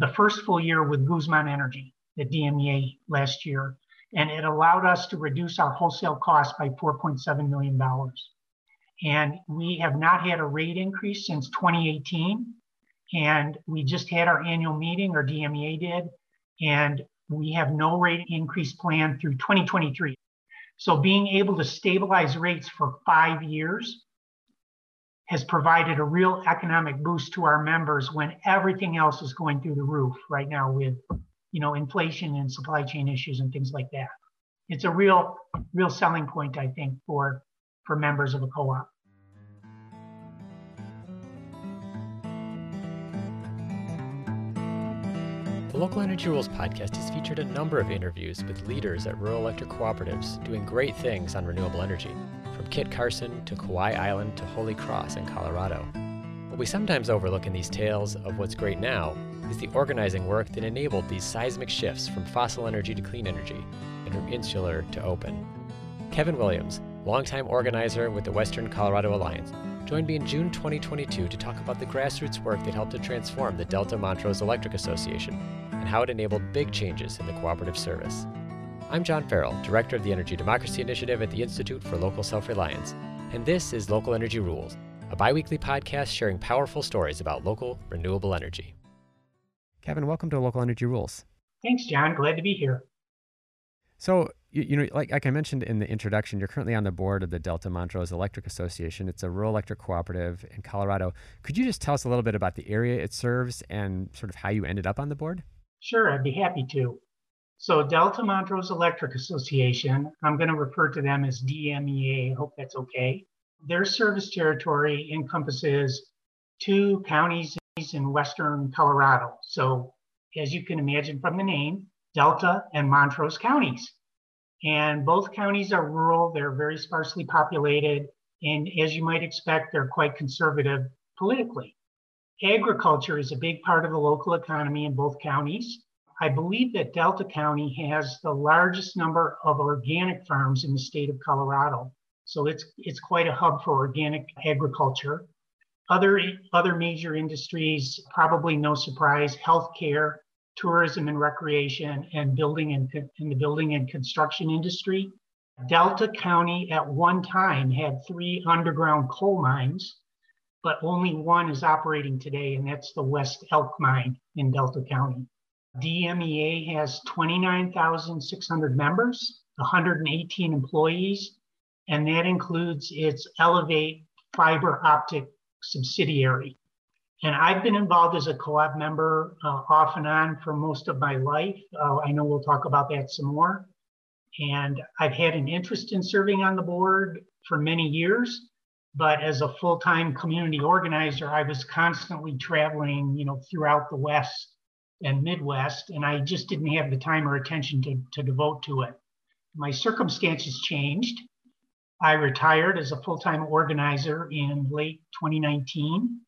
the first full year with Guzman Energy the DMEA last year, and it allowed us to reduce our wholesale costs by $4.7 million. And we have not had a rate increase since 2018. And we just had our annual meeting, our DMEA did, and we have no rate increase plan through 2023. So being able to stabilize rates for five years has provided a real economic boost to our members when everything else is going through the roof right now with you know inflation and supply chain issues and things like that. It's a real real selling point i think for for members of a co-op. The Local Energy Rules podcast has featured a number of interviews with leaders at rural electric cooperatives doing great things on renewable energy, Kit Carson to Kauai Island to Holy Cross in Colorado. What we sometimes overlook in these tales of what's great now is the organizing work that enabled these seismic shifts from fossil energy to clean energy and from insular to open. Kevin Williams, longtime organizer with the Western Colorado Alliance, joined me in June 2022 to talk about the grassroots work that helped to transform the Delta Montrose Electric Association and how it enabled big changes in the cooperative service. I'm John Farrell, Director of the Energy Democracy Initiative at the Institute for Local Self Reliance, and this is Local Energy Rules, a bi weekly podcast sharing powerful stories about local renewable energy. Kevin, welcome to Local Energy Rules. Thanks, John. Glad to be here. So, you, you know, like, like I mentioned in the introduction, you're currently on the board of the Delta Montrose Electric Association. It's a rural electric cooperative in Colorado. Could you just tell us a little bit about the area it serves and sort of how you ended up on the board? Sure, I'd be happy to. So, Delta Montrose Electric Association, I'm going to refer to them as DMEA. I hope that's okay. Their service territory encompasses two counties in western Colorado. So, as you can imagine from the name, Delta and Montrose counties. And both counties are rural, they're very sparsely populated, and as you might expect, they're quite conservative politically. Agriculture is a big part of the local economy in both counties. I believe that Delta County has the largest number of organic farms in the state of Colorado. So it's it's quite a hub for organic agriculture. Other, other major industries, probably no surprise, healthcare, tourism and recreation, and building and the building and construction industry. Delta County at one time had three underground coal mines, but only one is operating today, and that's the West Elk Mine in Delta County. DMEA has 29,600 members, 118 employees, and that includes its Elevate fiber optic subsidiary. And I've been involved as a co-op member uh, off and on for most of my life. Uh, I know we'll talk about that some more. And I've had an interest in serving on the board for many years. But as a full-time community organizer, I was constantly traveling, you know, throughout the West and Midwest, and I just didn't have the time or attention to, to devote to it. My circumstances changed. I retired as a full time organizer in late 2019.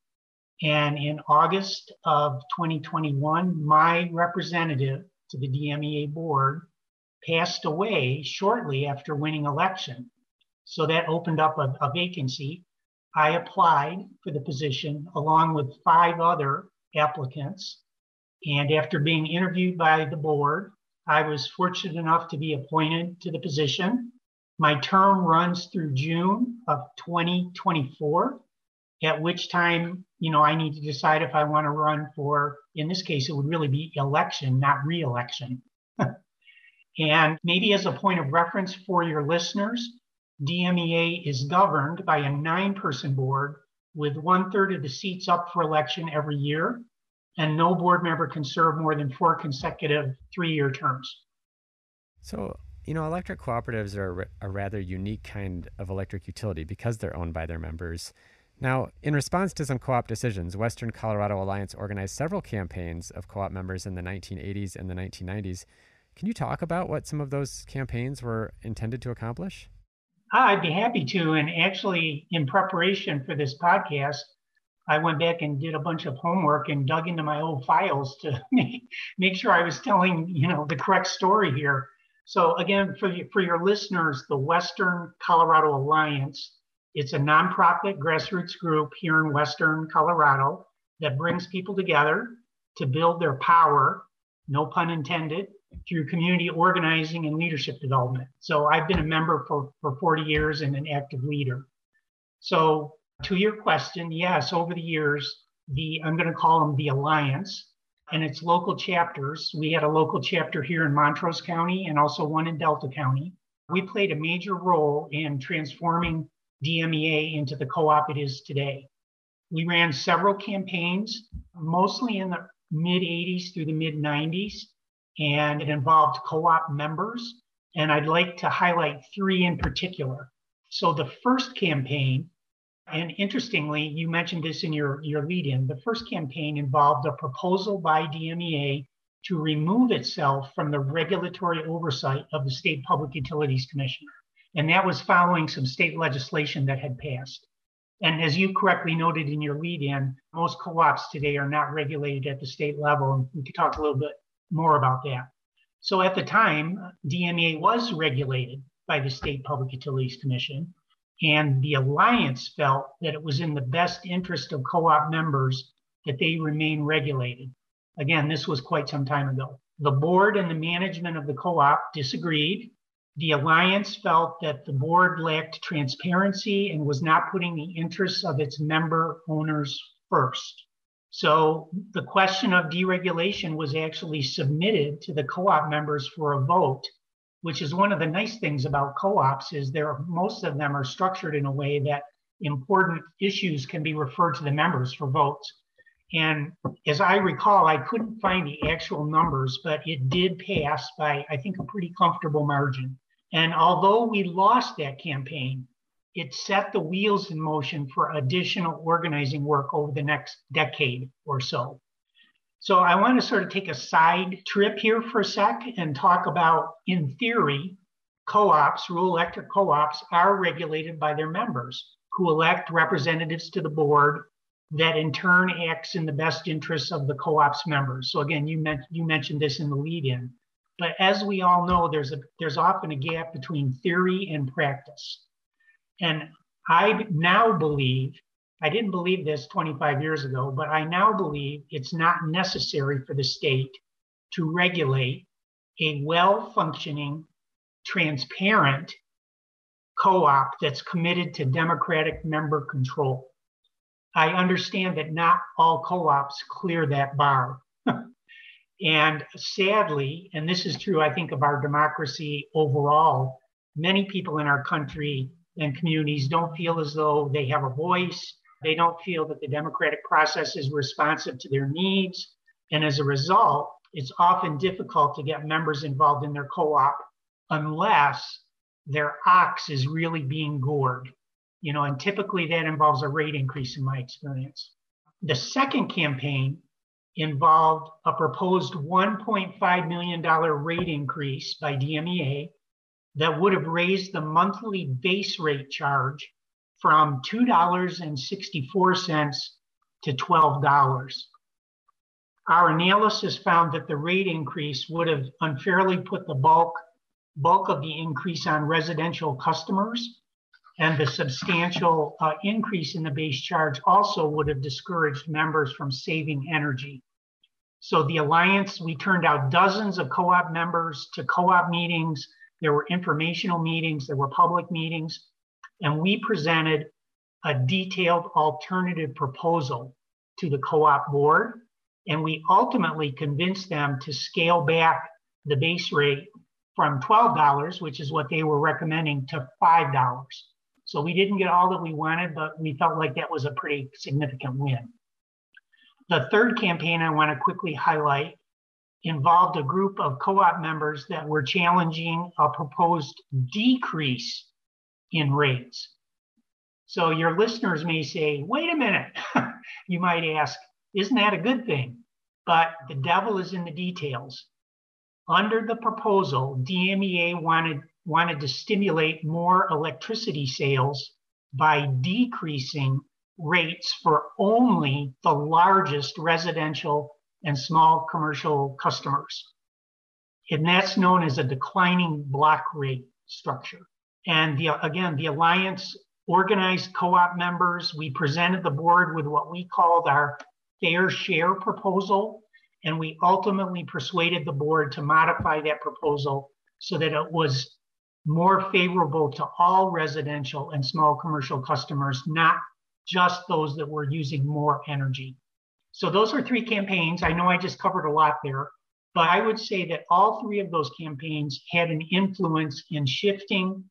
And in August of 2021, my representative to the DMEA board passed away shortly after winning election. So that opened up a, a vacancy. I applied for the position along with five other applicants. And after being interviewed by the board, I was fortunate enough to be appointed to the position. My term runs through June of 2024, at which time, you know, I need to decide if I want to run for, in this case, it would really be election, not reelection. and maybe as a point of reference for your listeners, DMEA is governed by a nine person board with one third of the seats up for election every year, and no board member can serve more than four consecutive three year terms. So, you know, electric cooperatives are a rather unique kind of electric utility because they're owned by their members. Now, in response to some co op decisions, Western Colorado Alliance organized several campaigns of co op members in the 1980s and the 1990s. Can you talk about what some of those campaigns were intended to accomplish? I'd be happy to. And actually, in preparation for this podcast, I went back and did a bunch of homework and dug into my old files to make, make sure I was telling, you know, the correct story here. So again, for, for your listeners, the Western Colorado Alliance, it's a nonprofit grassroots group here in Western Colorado that brings people together to build their power, no pun intended, through community organizing and leadership development. So I've been a member for, for 40 years and an active leader. So to your question, yes, over the years, the I'm going to call them the Alliance and its local chapters. We had a local chapter here in Montrose County and also one in Delta County. We played a major role in transforming DMEA into the co-op it is today. We ran several campaigns, mostly in the mid 80s through the mid 90s, and it involved co op members. And I'd like to highlight three in particular. So the first campaign, and interestingly, you mentioned this in your, your lead in, the first campaign involved a proposal by DMEA to remove itself from the regulatory oversight of the State Public Utilities Commission. And that was following some state legislation that had passed. And as you correctly noted in your lead in, most co ops today are not regulated at the state level. And we could talk a little bit more about that. So at the time, DMEA was regulated by the State Public Utilities Commission, and the Alliance felt that it was in the best interest of co op members that they remain regulated. Again, this was quite some time ago. The board and the management of the co op disagreed. The Alliance felt that the board lacked transparency and was not putting the interests of its member owners first. So the question of deregulation was actually submitted to the co-op members for a vote, which is one of the nice things about co-ops is there most of them are structured in a way that important issues can be referred to the members for votes. And as I recall, I couldn't find the actual numbers, but it did pass by, I think, a pretty comfortable margin. And although we lost that campaign, it set the wheels in motion for additional organizing work over the next decade or so. So I want to sort of take a side trip here for a sec and talk about, in theory, co-ops, rural electric co-ops are regulated by their members who elect representatives to the board that in turn acts in the best interests of the co-op's members. So again, you, meant, you mentioned this in the lead in. But as we all know, there's, a, there's often a gap between theory and practice. And I now believe, I didn't believe this 25 years ago, but I now believe it's not necessary for the state to regulate a well functioning, transparent co op that's committed to democratic member control. I understand that not all co ops clear that bar. and sadly, and this is true, I think, of our democracy overall, many people in our country and communities don't feel as though they have a voice. They don't feel that the democratic process is responsive to their needs. And as a result, it's often difficult to get members involved in their co op unless their ox is really being gored. You know, and typically that involves a rate increase in my experience. The second campaign involved a proposed $1.5 million rate increase by DMEA that would have raised the monthly base rate charge from $2.64 to $12. Our analysis found that the rate increase would have unfairly put the bulk, bulk of the increase on residential customers, and the substantial uh, increase in the base charge also would have discouraged members from saving energy. So the Alliance, we turned out dozens of co-op members to co-op meetings there were informational meetings, there were public meetings, and we presented a detailed alternative proposal to the co op board. And we ultimately convinced them to scale back the base rate from $12, which is what they were recommending, to $5. So we didn't get all that we wanted, but we felt like that was a pretty significant win. The third campaign I want to quickly highlight involved a group of co-op members that were challenging a proposed decrease in rates. So your listeners may say, wait a minute. you might ask, isn't that a good thing? But the devil is in the details. Under the proposal, DMEA wanted, wanted to stimulate more electricity sales by decreasing rates for only the largest residential and small commercial customers. And that's known as a declining block rate structure. And the, again, the Alliance organized co op members. We presented the board with what we called our fair share proposal, And we ultimately persuaded the board to modify that proposal so that it was more favorable to all residential and small commercial customers, not just those that were using more energy. So those are three campaigns. I know I just covered a lot there, but I would say that all three of those campaigns had an influence in shifting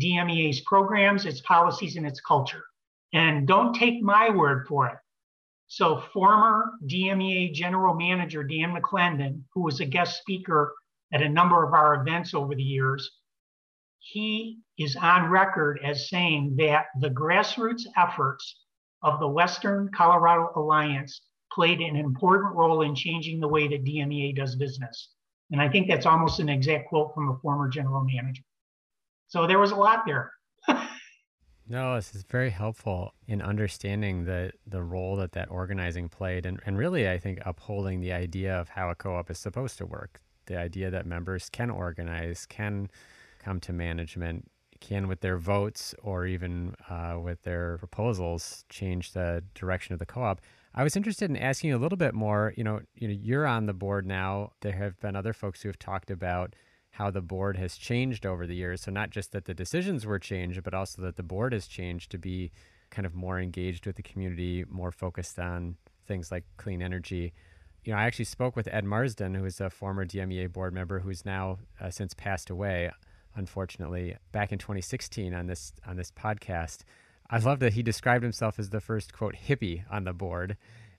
DMEA's programs, its policies, and its culture. And don't take my word for it. So, former DMEA General Manager Dan McClendon, who was a guest speaker at a number of our events over the years, he is on record as saying that the grassroots efforts of the Western Colorado Alliance played an important role in changing the way that DMEA does business. And I think that's almost an exact quote from a former general manager. So there was a lot there. no, this is very helpful in understanding the the role that that organizing played, and and really, I think upholding the idea of how a co-op is supposed to work. The idea that members can organize, can come to management can, with their votes or even uh, with their proposals, change the direction of the co-op. I was interested in asking you a little bit more. You know, you know, you're on the board now. There have been other folks who have talked about how the board has changed over the years. So not just that the decisions were changed, but also that the board has changed to be kind of more engaged with the community, more focused on things like clean energy. You know, I actually spoke with Ed Marston, who is a former DMEA board member who's now uh, since passed away unfortunately, back in 2016 on this on this podcast. I love that he described himself as the first quote hippie on the board,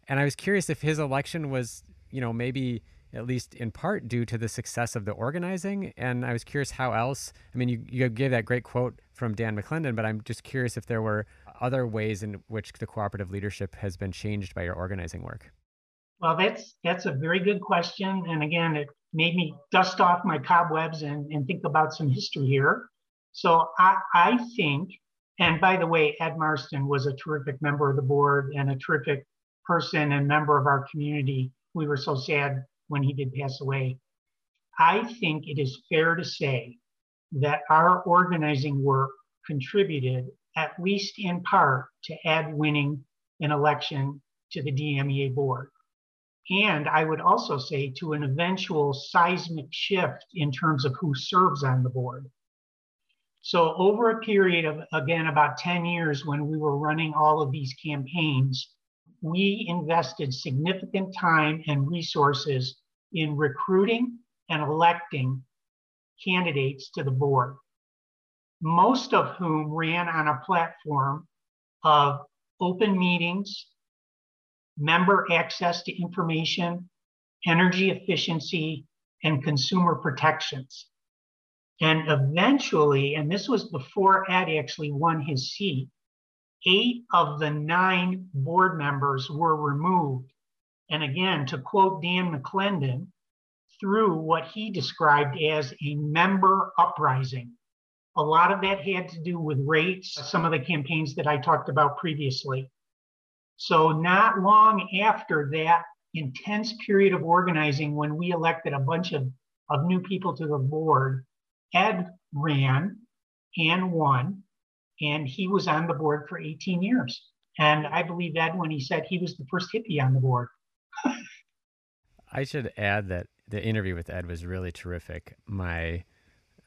and I was curious if his election was, you know, maybe at least in part due to the success of the organizing. And I was curious how else. I mean, you, you gave that great quote from Dan McClendon, but I'm just curious if there were other ways in which the cooperative leadership has been changed by your organizing work. Well, that's that's a very good question, and again, it made me dust off my cobwebs and, and think about some history here. So I, I think, and by the way, Ed Marston was a terrific member of the board and a terrific person and member of our community. We were so sad when he did pass away. I think it is fair to say that our organizing work contributed, at least in part, to Ed winning an election to the DMEA board. And I would also say to an eventual seismic shift in terms of who serves on the board. So, over a period of, again, about 10 years when we were running all of these campaigns, we invested significant time and resources in recruiting and electing candidates to the board, most of whom ran on a platform of open meetings, member access to information, energy efficiency, and consumer protections. And eventually, and this was before Ed actually won his seat, eight of the nine board members were removed. And again, to quote Dan McClendon, through what he described as a member uprising. A lot of that had to do with rates, some of the campaigns that I talked about previously. So, not long after that intense period of organizing, when we elected a bunch of, of new people to the board, Ed ran and won, and he was on the board for 18 years. And I believe Ed when he said he was the first hippie on the board. I should add that the interview with Ed was really terrific. My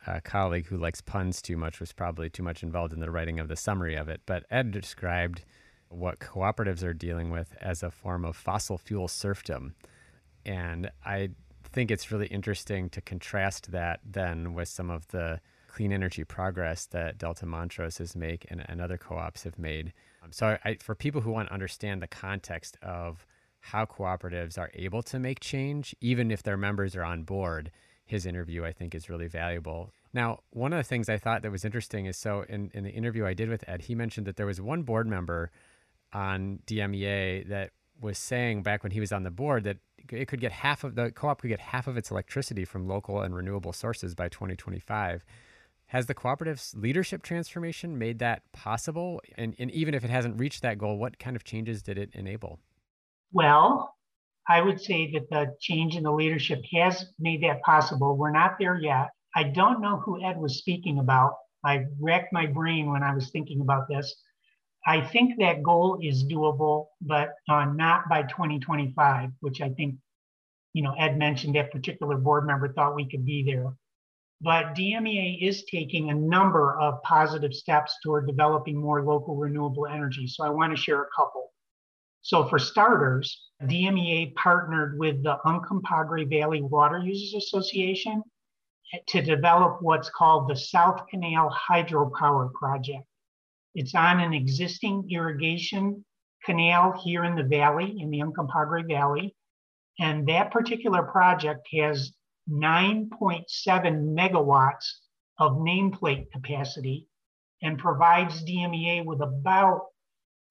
uh, colleague who likes puns too much was probably too much involved in the writing of the summary of it, but Ed described what cooperatives are dealing with as a form of fossil fuel serfdom. And I think it's really interesting to contrast that then with some of the clean energy progress that Delta Montrose has made and, and other co-ops have made. Um, so I, for people who want to understand the context of how cooperatives are able to make change, even if their members are on board, his interview I think is really valuable. Now, one of the things I thought that was interesting is so in, in the interview I did with Ed, he mentioned that there was one board member on DMEA that was saying back when he was on the board that it could get half of the co-op could get half of its electricity from local and renewable sources by 2025. Has the cooperative's leadership transformation made that possible? And, and even if it hasn't reached that goal, what kind of changes did it enable? Well, I would say that the change in the leadership has made that possible. We're not there yet. I don't know who Ed was speaking about. I racked my brain when I was thinking about this. I think that goal is doable, but uh, not by 2025, which I think you know, Ed mentioned that particular board member thought we could be there. But DMEA is taking a number of positive steps toward developing more local renewable energy. So I want to share a couple. So for starters, DMEA partnered with the Uncompahgre Valley Water Users Association to develop what's called the South Canal Hydropower Project. It's on an existing irrigation canal here in the valley, in the Uncompahgre Valley. And that particular project has 9.7 megawatts of nameplate capacity and provides DMEA with about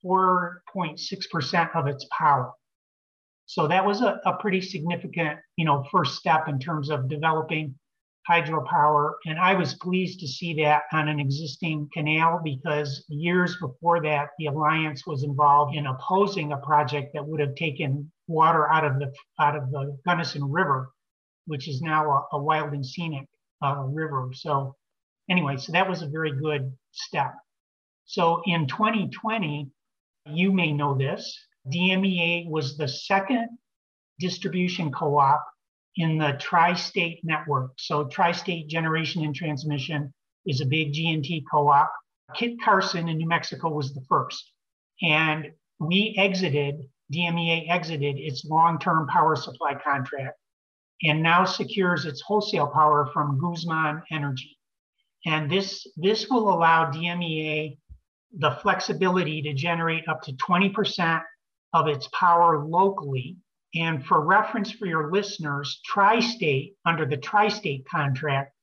4.6% of its power. So that was a, a pretty significant, you know, first step in terms of developing hydropower. And I was pleased to see that on an existing canal because years before that, the Alliance was involved in opposing a project that would have taken water out of the out of the Gunnison River, which is now a, a wild and scenic uh, river. So anyway, so that was a very good step. So in 2020, you may know this, DMEA was the second distribution co-op in the tri-state network. So tri-state generation and transmission is a big G&T co-op. Kit Carson in New Mexico was the first. And we exited, DMEA exited its long-term power supply contract and now secures its wholesale power from Guzman Energy. And this, this will allow DMEA the flexibility to generate up to 20% of its power locally and for reference for your listeners, Tri State, under the Tri State contract,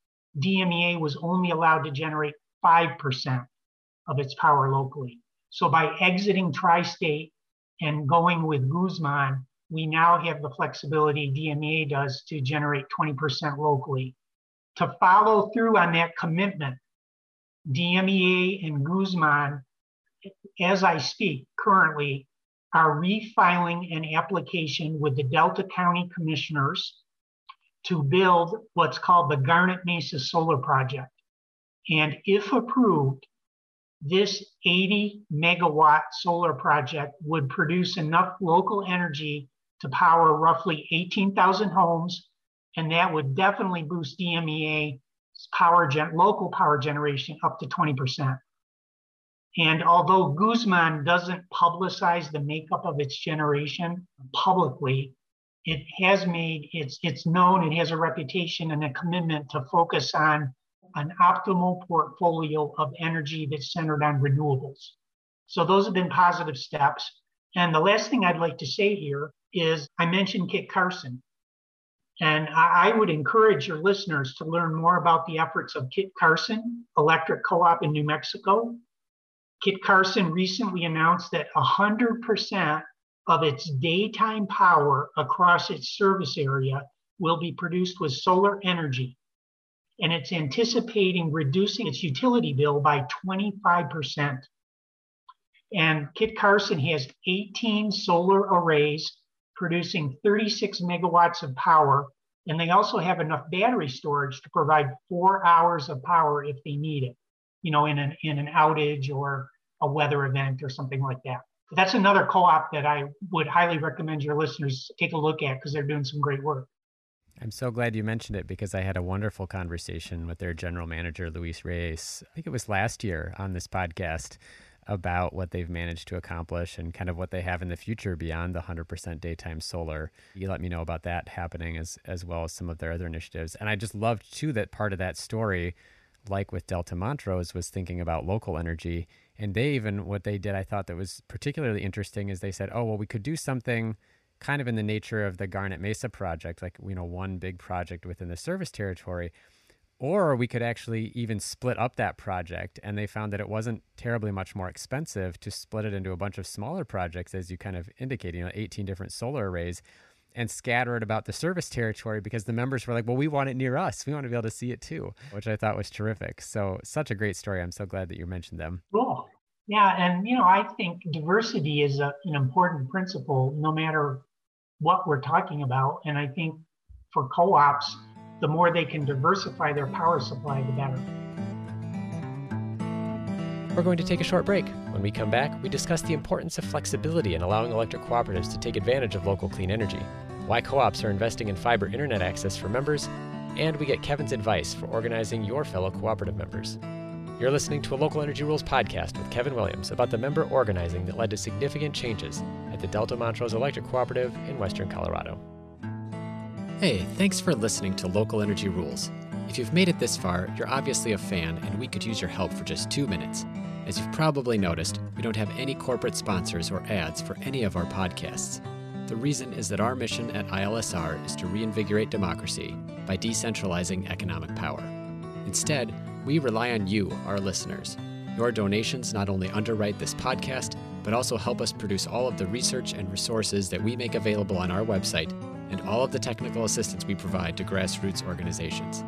DMEA was only allowed to generate 5% of its power locally. So by exiting Tri State and going with Guzman, we now have the flexibility DMEA does to generate 20% locally. To follow through on that commitment, DMEA and Guzman, as I speak currently, are refiling an application with the Delta County Commissioners to build what's called the Garnet Mesa Solar Project. And if approved, this 80 megawatt solar project would produce enough local energy to power roughly 18,000 homes, and that would definitely boost DMEA power gen- local power generation up to 20%. And although Guzman doesn't publicize the makeup of its generation publicly, it has made it's it's known, it has a reputation and a commitment to focus on an optimal portfolio of energy that's centered on renewables. So those have been positive steps. And the last thing I'd like to say here is I mentioned Kit Carson. And I, would encourage your listeners to learn more about the efforts of Kit Carson Electric Co op in New Mexico Kit Carson recently announced that 100% of its daytime power across its service area will be produced with solar energy. And it's anticipating reducing its utility bill by 25%. And Kit Carson has 18 solar arrays producing 36 megawatts of power. And they also have enough battery storage to provide four hours of power if they need it, you know, in an, in an outage or a weather event or something like that. That's another co-op that I would highly recommend your listeners take a look at because they're doing some great work. I'm so glad you mentioned it because I had a wonderful conversation with their general manager, Luis Reyes. I think it was last year on this podcast about what they've managed to accomplish and kind of what they have in the future beyond the 100% daytime solar. You let me know about that happening as as well as some of their other initiatives. And I just loved too that part of that story like with Delta Montrose was thinking about local energy and they even, what they did, I thought that was particularly interesting is they said, oh, well, we could do something kind of in the nature of the Garnet Mesa project, like, you know, one big project within the service territory. Or we could actually even split up that project. And they found that it wasn't terribly much more expensive to split it into a bunch of smaller projects, as you kind of indicated, you know, 18 different solar arrays and scatter it about the service territory because the members were like, well, we want it near us. We want to be able to see it too, which I thought was terrific. So, such a great story. I'm so glad that you mentioned them. Cool. Yeah. And, you know, I think diversity is a, an important principle no matter what we're talking about. And I think for co ops, the more they can diversify their power supply, the better. We're going to take a short break. When we come back, we discuss the importance of flexibility in allowing electric cooperatives to take advantage of local clean energy. why co ops are investing in fiber internet access for members, and we get Kevin's advice for organizing your fellow cooperative members. You're listening to a Local Energy Rules podcast with Kevin Williams about the member organizing that led to significant changes at the Delta Montrose Electric Cooperative in Western Colorado. Hey, thanks for listening to Local Energy Rules. If you've made it this far, you're obviously a fan, and we could use your help for just two minutes. As you've probably noticed, we don't have any corporate sponsors or ads for any of our podcasts. The reason is that our mission at ILSR is to reinvigorate democracy by decentralizing economic power. Instead, we rely on you, our listeners. Your donations not only underwrite this podcast, but also help us produce all of the research and resources that we make available on our website and all of the technical assistance we provide to grassroots organizations.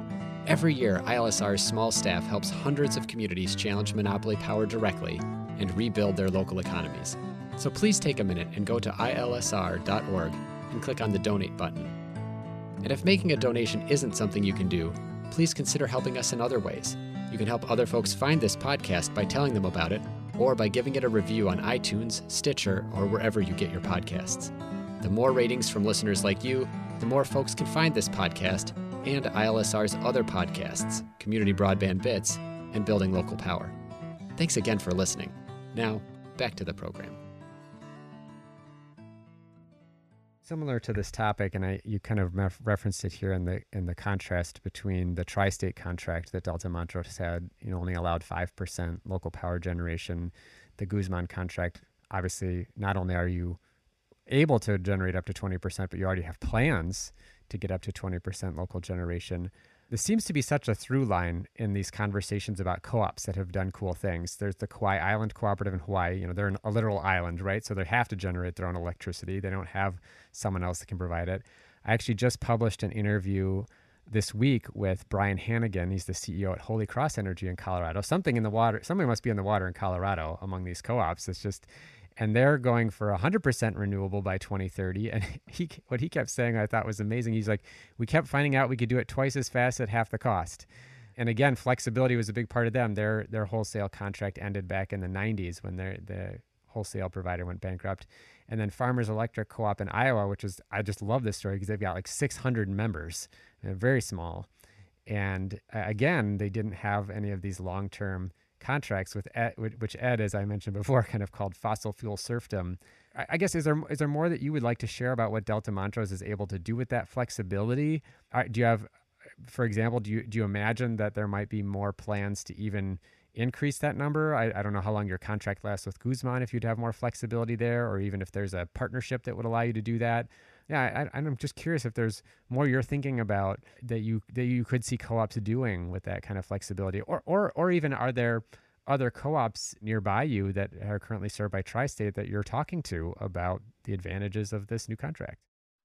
Every year, ILSR's small staff helps hundreds of communities challenge monopoly power directly and rebuild their local economies. So please take a minute and go to ilsr.org and click on the donate button. And if making a donation isn't something you can do, please consider helping us in other ways. You can help other folks find this podcast by telling them about it or by giving it a review on iTunes, Stitcher, or wherever you get your podcasts. The more ratings from listeners like you, the more folks can find this podcast and ILSR's other podcasts, Community Broadband Bits and Building Local Power. Thanks again for listening. Now, back to the program. Similar to this topic, and I, you kind of referenced it here in the in the contrast between the tri-state contract that Delta Montrose had, you know, only allowed five percent local power generation. The Guzman contract, obviously, not only are you able to generate up to twenty percent, but you already have plans to get up to twenty percent local generation. This seems to be such a through line in these conversations about co-ops that have done cool things. There's the Kauai Island Cooperative in Hawaii. You know, they're a literal island, right? So they have to generate their own electricity. They don't have someone else that can provide it. I actually just published an interview this week with Bryan Hannigan. He's the CEO at Holy Cross Energy in Colorado. Something in the water, something must be in the water in Colorado among these co-ops. It's just and they're going for 100% renewable by 2030 and he what he kept saying i thought was amazing he's like we kept finding out we could do it twice as fast at half the cost. And again flexibility was a big part of them. Their their wholesale contract ended back in the 90s when their the wholesale provider went bankrupt. And then farmers electric co-op in iowa which is i just love this story because they've got like 600 members. Very small. And uh, again they didn't have any of these long-term contracts with Ed, which Ed, as I mentioned before, kind of called fossil fuel serfdom. I guess is there is there more that you would like to share about what Delta Montrose is able to do with that flexibility? Do you have, for example, do you do you imagine that there might be more plans to even increase that number? I, I don't know how long your contract lasts with Guzman if you'd have more flexibility there, or even if there's a partnership that would allow you to do that. Yeah, I, I'm just curious if there's more you're thinking about that you that you could see co-ops doing with that kind of flexibility, or or or even are there other co-ops nearby you that are currently served by Tri-State that you're talking to about the advantages of this new contract?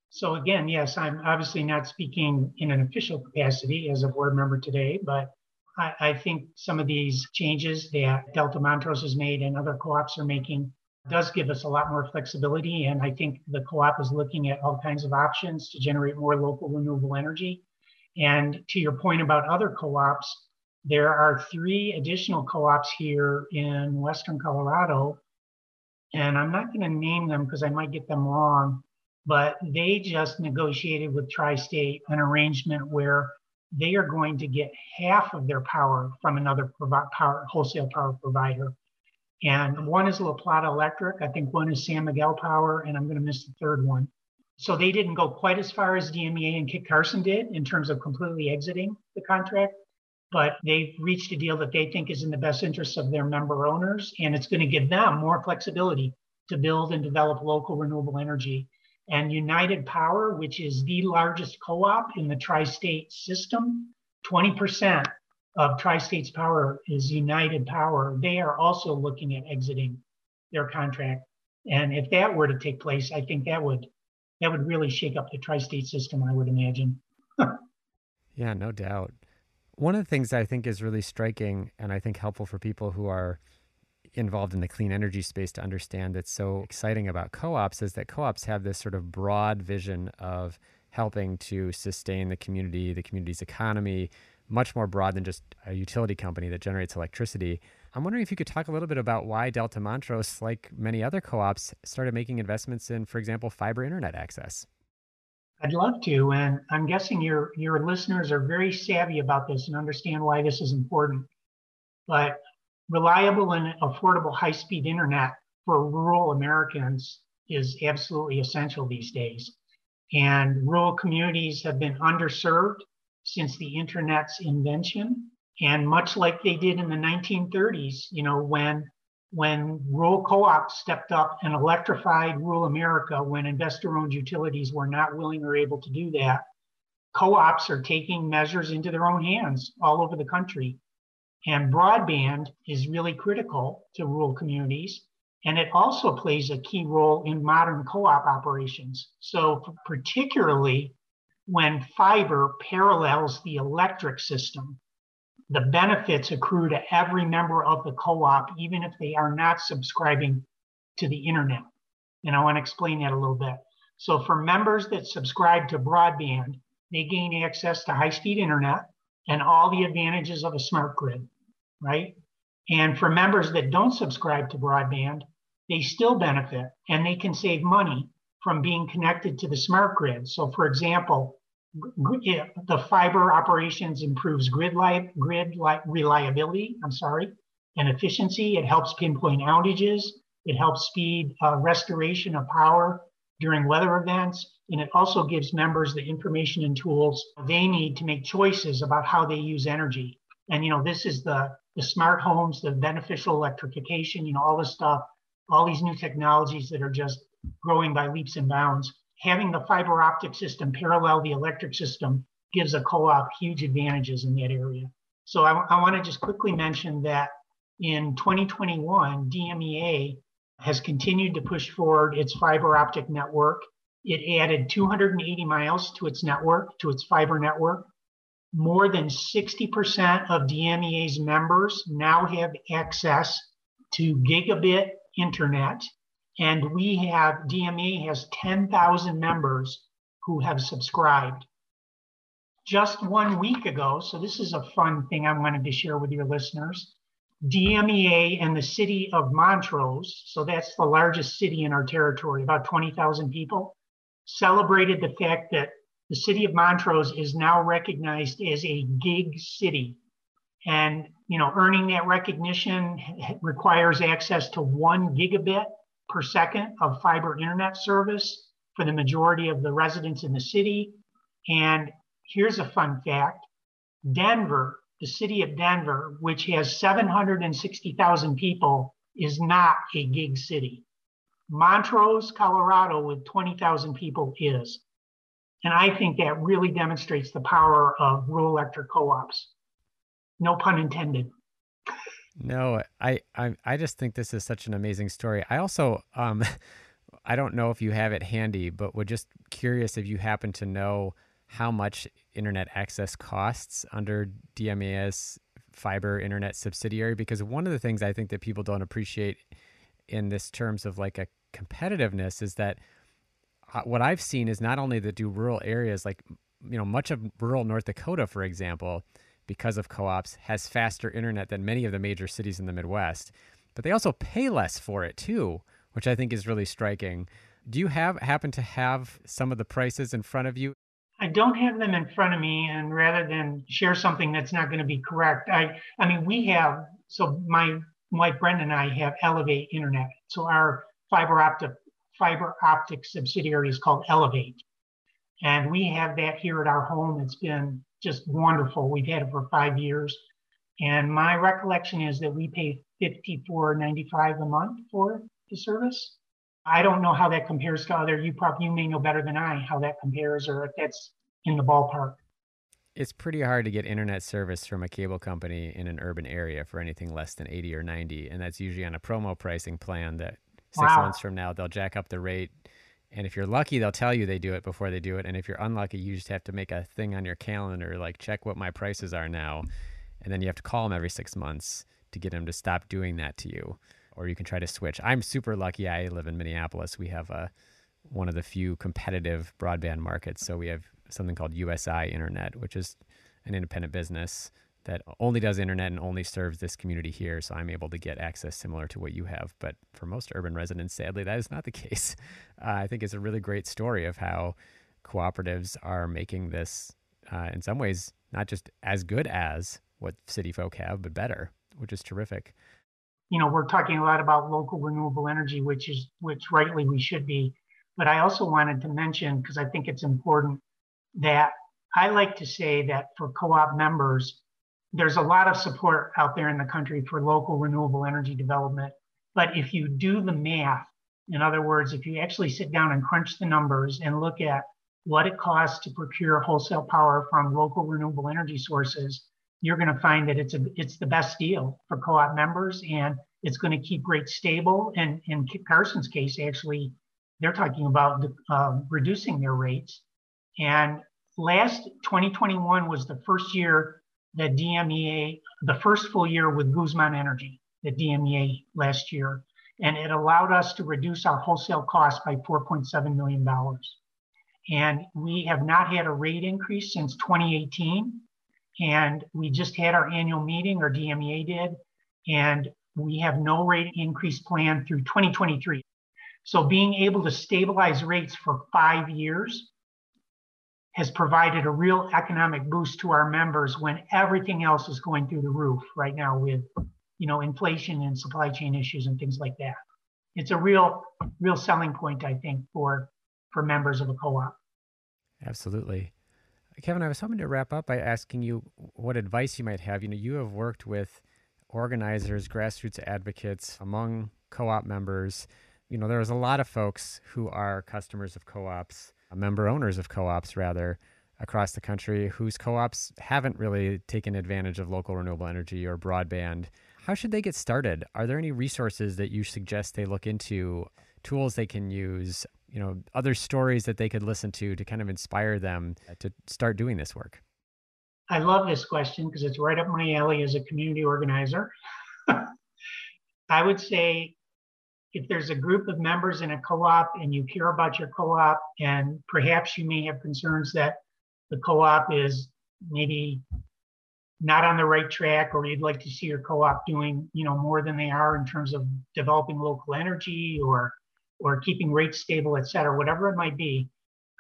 So again, yes, I'm obviously not speaking in an official capacity as a board member today, but I, I think some of these changes that Delta Montrose has made and other co-ops are making does give us a lot more flexibility. And I think the co-op is looking at all kinds of options to generate more local renewable energy. And to your point about other co-ops, there are three additional co-ops here in Western Colorado. And I'm not going to name them because I might get them wrong, but they just negotiated with Tri-State an arrangement where they are going to get half of their power from another power, wholesale power provider. And one is La Plata Electric. I think one is San Miguel Power, and I'm going to miss the third one. So they didn't go quite as far as DMEA and Kit Carson did in terms of completely exiting the contract, but they've reached a deal that they think is in the best interest of their member owners, and it's going to give them more flexibility to build and develop local renewable energy. And United Power, which is the largest co op in the tri state system, 20% of Tri-State's power is United Power. They are also looking at exiting their contract. And if that were to take place, I think that would that would really shake up the tri-state system, I would imagine. yeah, no doubt. One of the things I think is really striking and I think helpful for people who are involved in the clean energy space to understand that's so exciting about co-ops is that co-ops have this sort of broad vision of helping to sustain the community, the community's economy, much more broad than just a utility company that generates electricity. I'm wondering if you could talk a little bit about why Delta Montrose, like many other co ops, started making investments in, for example, fiber internet access. I'd love to, and I'm guessing your your listeners are very savvy about this and understand why this is important. But reliable and affordable high-speed internet for rural Americans is absolutely essential these days. And rural communities have been underserved since the internet's invention. And much like they did in the 1930s, you know, when when rural co-ops stepped up and electrified rural America when investor-owned utilities were not willing or able to do that, co-ops are taking measures into their own hands all over the country. And broadband is really critical to rural communities. And it also plays a key role in modern co op operations. So, particularly when fiber parallels the electric system, the benefits accrue to every member of the co op, even if they are not subscribing to the internet. And I want to explain that a little bit. So, for members that subscribe to broadband, they gain access to high speed internet and all the advantages of a smart grid, right? And for members that don't subscribe to broadband, they still benefit and they can save money from being connected to the smart grid. So, for example, the fiber operations improves grid, li- grid li- reliability. I'm sorry, and efficiency. It helps pinpoint outages. It helps speed uh, restoration of power during weather events, and it also gives members the information and tools they need to make choices about how they use energy. And you know, this is the the smart homes, the beneficial electrification, you know, all this stuff all these new technologies that are just growing by leaps and bounds. Having the fiber optic system parallel the electric system gives a co-op huge advantages in that area. So I, I want to just quickly mention that in 2021, DMEA has continued to push forward its fiber optic network. It added 280 miles to its network, to its fiber network. More than 60% of DMEA's members now have access to gigabit internet. And we have, DME has 10,000 members who have subscribed. Just one week ago, so this is a fun thing I wanted to share with your listeners. DMEA and the city of Montrose, so that's the largest city in our territory, about 20,000 people, celebrated the fact that the city of Montrose is now recognized as a gig city. And you know, earning that recognition requires access to one gigabit per second of fiber internet service for the majority of the residents in the city. And here's a fun fact Denver, the city of Denver, which has 760,000 people, is not a gig city. Montrose, Colorado, with 20,000 people, is. And I think that really demonstrates the power of rural electric co ops. No pun intended. No, I, I I just think this is such an amazing story. I also um I don't know if you have it handy, but we're just curious if you happen to know how much internet access costs under DMEA's fiber internet subsidiary because one of the things I think that people don't appreciate in this terms of like a competitiveness is that uh, what I've seen is not only that do rural areas like you know much of rural North Dakota for example because of co ops, has faster internet than many of the major cities in the Midwest. But they also pay less for it too, which I think is really striking. Do you have happen to have some of the prices in front of you? I don't have them in front of me, and rather than share something that's not going to be correct, I I mean we have so my wife Brenda and I have Elevate Internet. So our fiber optic fiber optic subsidiary is called Elevate, and we have that here at our home. It's been just wonderful. We've had it for five years. And my recollection is that we pay $54.95 a month for the service. I don't know how that compares to other. You probably you may know better than I how that compares, or if that's in the ballpark. It's pretty hard to get internet service from a cable company in an urban area for anything less than 80 or 90, and that's usually on a promo pricing plan that six wow. months from now they'll jack up the rate and if you're lucky, they'll tell you they do it before they do it. And if you're unlucky, you just have to make a thing on your calendar, like check what my prices are now. And then you have to call them every six months to get them to stop doing that to you. Or you can try to switch. I'm super lucky. I live in Minneapolis. We have a, one of the few competitive broadband markets. So we have something called USI Internet, which is an independent business that only does internet and only serves this community here. So I'm able to get access similar to what you have. But for most urban residents, sadly, that is not the case. Uh, I think it's a really great story of how cooperatives are making this, uh, in some ways, not just as good as what city folk have, but better, which is terrific. You know, we're talking a lot about local renewable energy, which is which rightly we should be. But I also wanted to mention, because I think it's important, that I like to say that for co-op members, there's a lot of support out there in the country for local renewable energy development. But if you do the math, in other words, if you actually sit down and crunch the numbers and look at what it costs to procure wholesale power from local renewable energy sources, you're going to find that it's a it's the best deal for co-op members, and it's going to keep rates stable. And in Carson's case, actually, they're talking about uh, reducing their rates. And last 2021 was the first year that DMEA, the first full year with Guzman Energy, the DMEA last year, and it allowed us to reduce our wholesale costs by 4.7 million dollars. And we have not had a rate increase since 2018. And we just had our annual meeting, or DMEA did, and we have no rate increase plan through 2023. So being able to stabilize rates for five years has provided a real economic boost to our members when everything else is going through the roof right now with you know inflation and supply chain issues and things like that. It's a real real selling point I think for for members of a co-op. Absolutely. Kevin, I was hoping to wrap up by asking you what advice you might have. You know, you have worked with organizers, grassroots advocates among co-op members. You know, there's a lot of folks who are customers of co-ops, Uh, member owners of co-ops rather, across the country whose co-ops haven't really taken advantage of local renewable energy or broadband. How should they get started? Are there any resources that you suggest they look into, tools they can use, you know other stories that they could listen to to kind of inspire them to start doing this work i love this question because it's right up my alley as a community organizer i would say if there's a group of members in a co-op and you care about your co-op and perhaps you may have concerns that the co-op is maybe not on the right track or you'd like to see your co-op doing you know more than they are in terms of developing local energy or or keeping rates stable, et cetera, whatever it might be,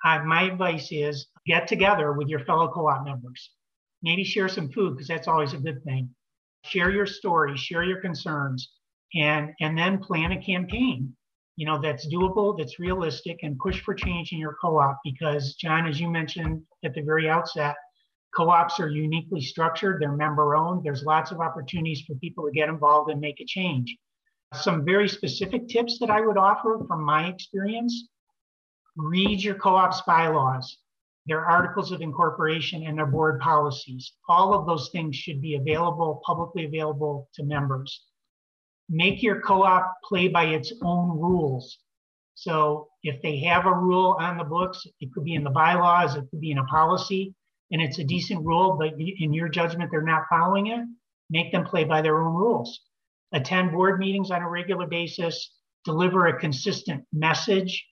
uh, my advice is get together with your fellow co-op members. Maybe share some food because that's always a good thing. Share your story, share your concerns, and and then plan a campaign. You know that's doable, that's realistic, and push for change in your co-op. Because John, as you mentioned at the very outset, co-ops are uniquely structured. They're member-owned. There's lots of opportunities for people to get involved and make a change. Some very specific tips that I would offer from my experience read your co op's bylaws, their articles of incorporation, and their board policies. All of those things should be available, publicly available to members. Make your co op play by its own rules. So if they have a rule on the books, it could be in the bylaws, it could be in a policy, and it's a decent rule, but in your judgment, they're not following it, make them play by their own rules attend board meetings on a regular basis, deliver a consistent message,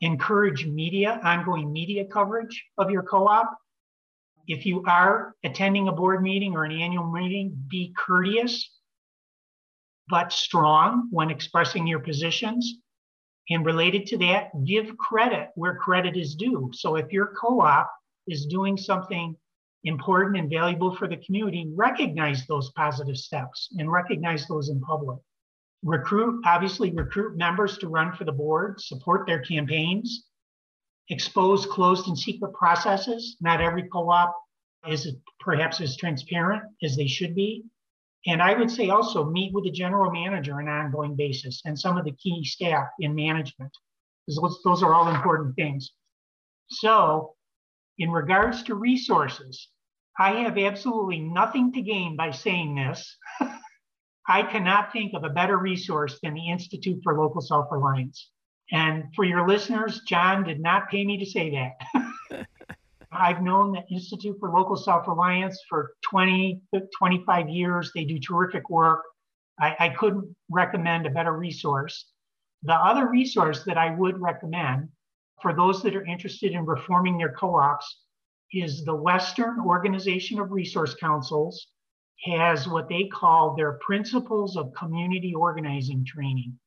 encourage media, ongoing media coverage of your co op. If you are attending a board meeting or an annual meeting, be courteous but strong when expressing your positions. And related to that, give credit where credit is due. So if your co op is doing something important and valuable for the community, recognize those positive steps and recognize those in public. Recruit, obviously, recruit members to run for the board, support their campaigns, expose closed and secret processes. Not every co op is perhaps as transparent as they should be. And I would say also meet with the general manager on an ongoing basis and some of the key staff in management, because those are all important things. So, in regards to resources, I have absolutely nothing to gain by saying this. I cannot think of a better resource than the Institute for Local Self Reliance. And for your listeners, John did not pay me to say that. I've known the Institute for Local Self Reliance for 20, 25 years. They do terrific work. I, I couldn't recommend a better resource. The other resource that I would recommend for those that are interested in reforming their co ops is the Western Organization of Resource Councils has what they call their Principles of Community Organizing training.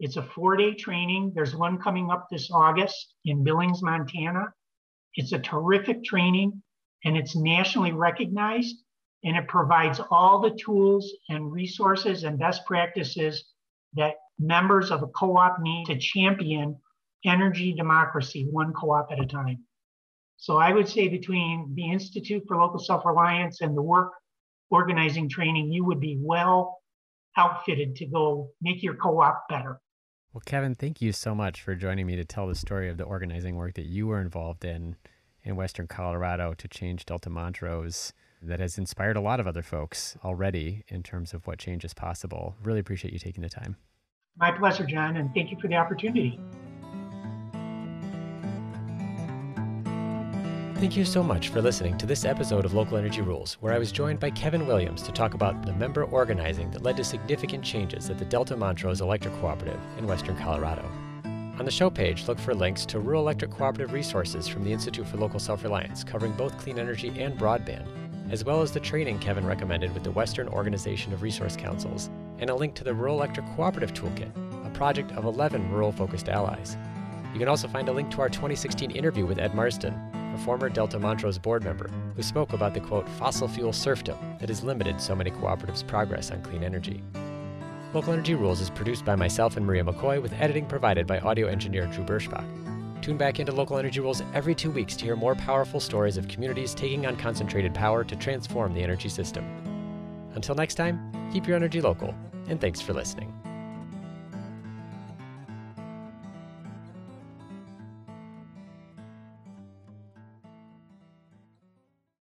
It's a four day training. There's one coming up this August in Billings, Montana. It's a terrific training and it's nationally recognized and it provides all the tools and resources and best practices that members of a co-op need to champion energy democracy one co-op at a time. So I would say between the Institute for Local Self-Reliance and the WORC organizing training, you would be well outfitted to go make your co-op better. Well, Kevin, thank you so much for joining me to tell the story of the organizing work that you were involved in in Western Colorado to change Delta Montrose that has inspired a lot of other folks already in terms of what change is possible. Really appreciate you taking the time. My pleasure, John, and thank you for the opportunity. Thank you so much for listening to this episode of Local Energy Rules, where I was joined by Kevin Williams to talk about the member organizing that led to significant changes at the Delta Montrose Electric Cooperative in Western Colorado. On the show page, look for links to rural electric cooperative resources from the Institute for Local Self Reliance covering both clean energy and broadband, as well as the training Kevin recommended with the Western Organization of Resource Councils, and a link to the Rural Electric Cooperative Toolkit, a project of 11 rural focused allies. You can also find a link to our 2016 interview with Ed Marston, a former Delta Montrose board member, who spoke about the quote, fossil fuel serfdom that has limited so many cooperatives' progress on clean energy. Local Energy Rules is produced by myself and Maria McCoy with editing provided by audio engineer Drew Berschbach. Tune back into Local Energy Rules every two weeks to hear more powerful stories of communities taking on concentrated power to transform the energy system. Until next time, keep your energy local, and thanks for listening.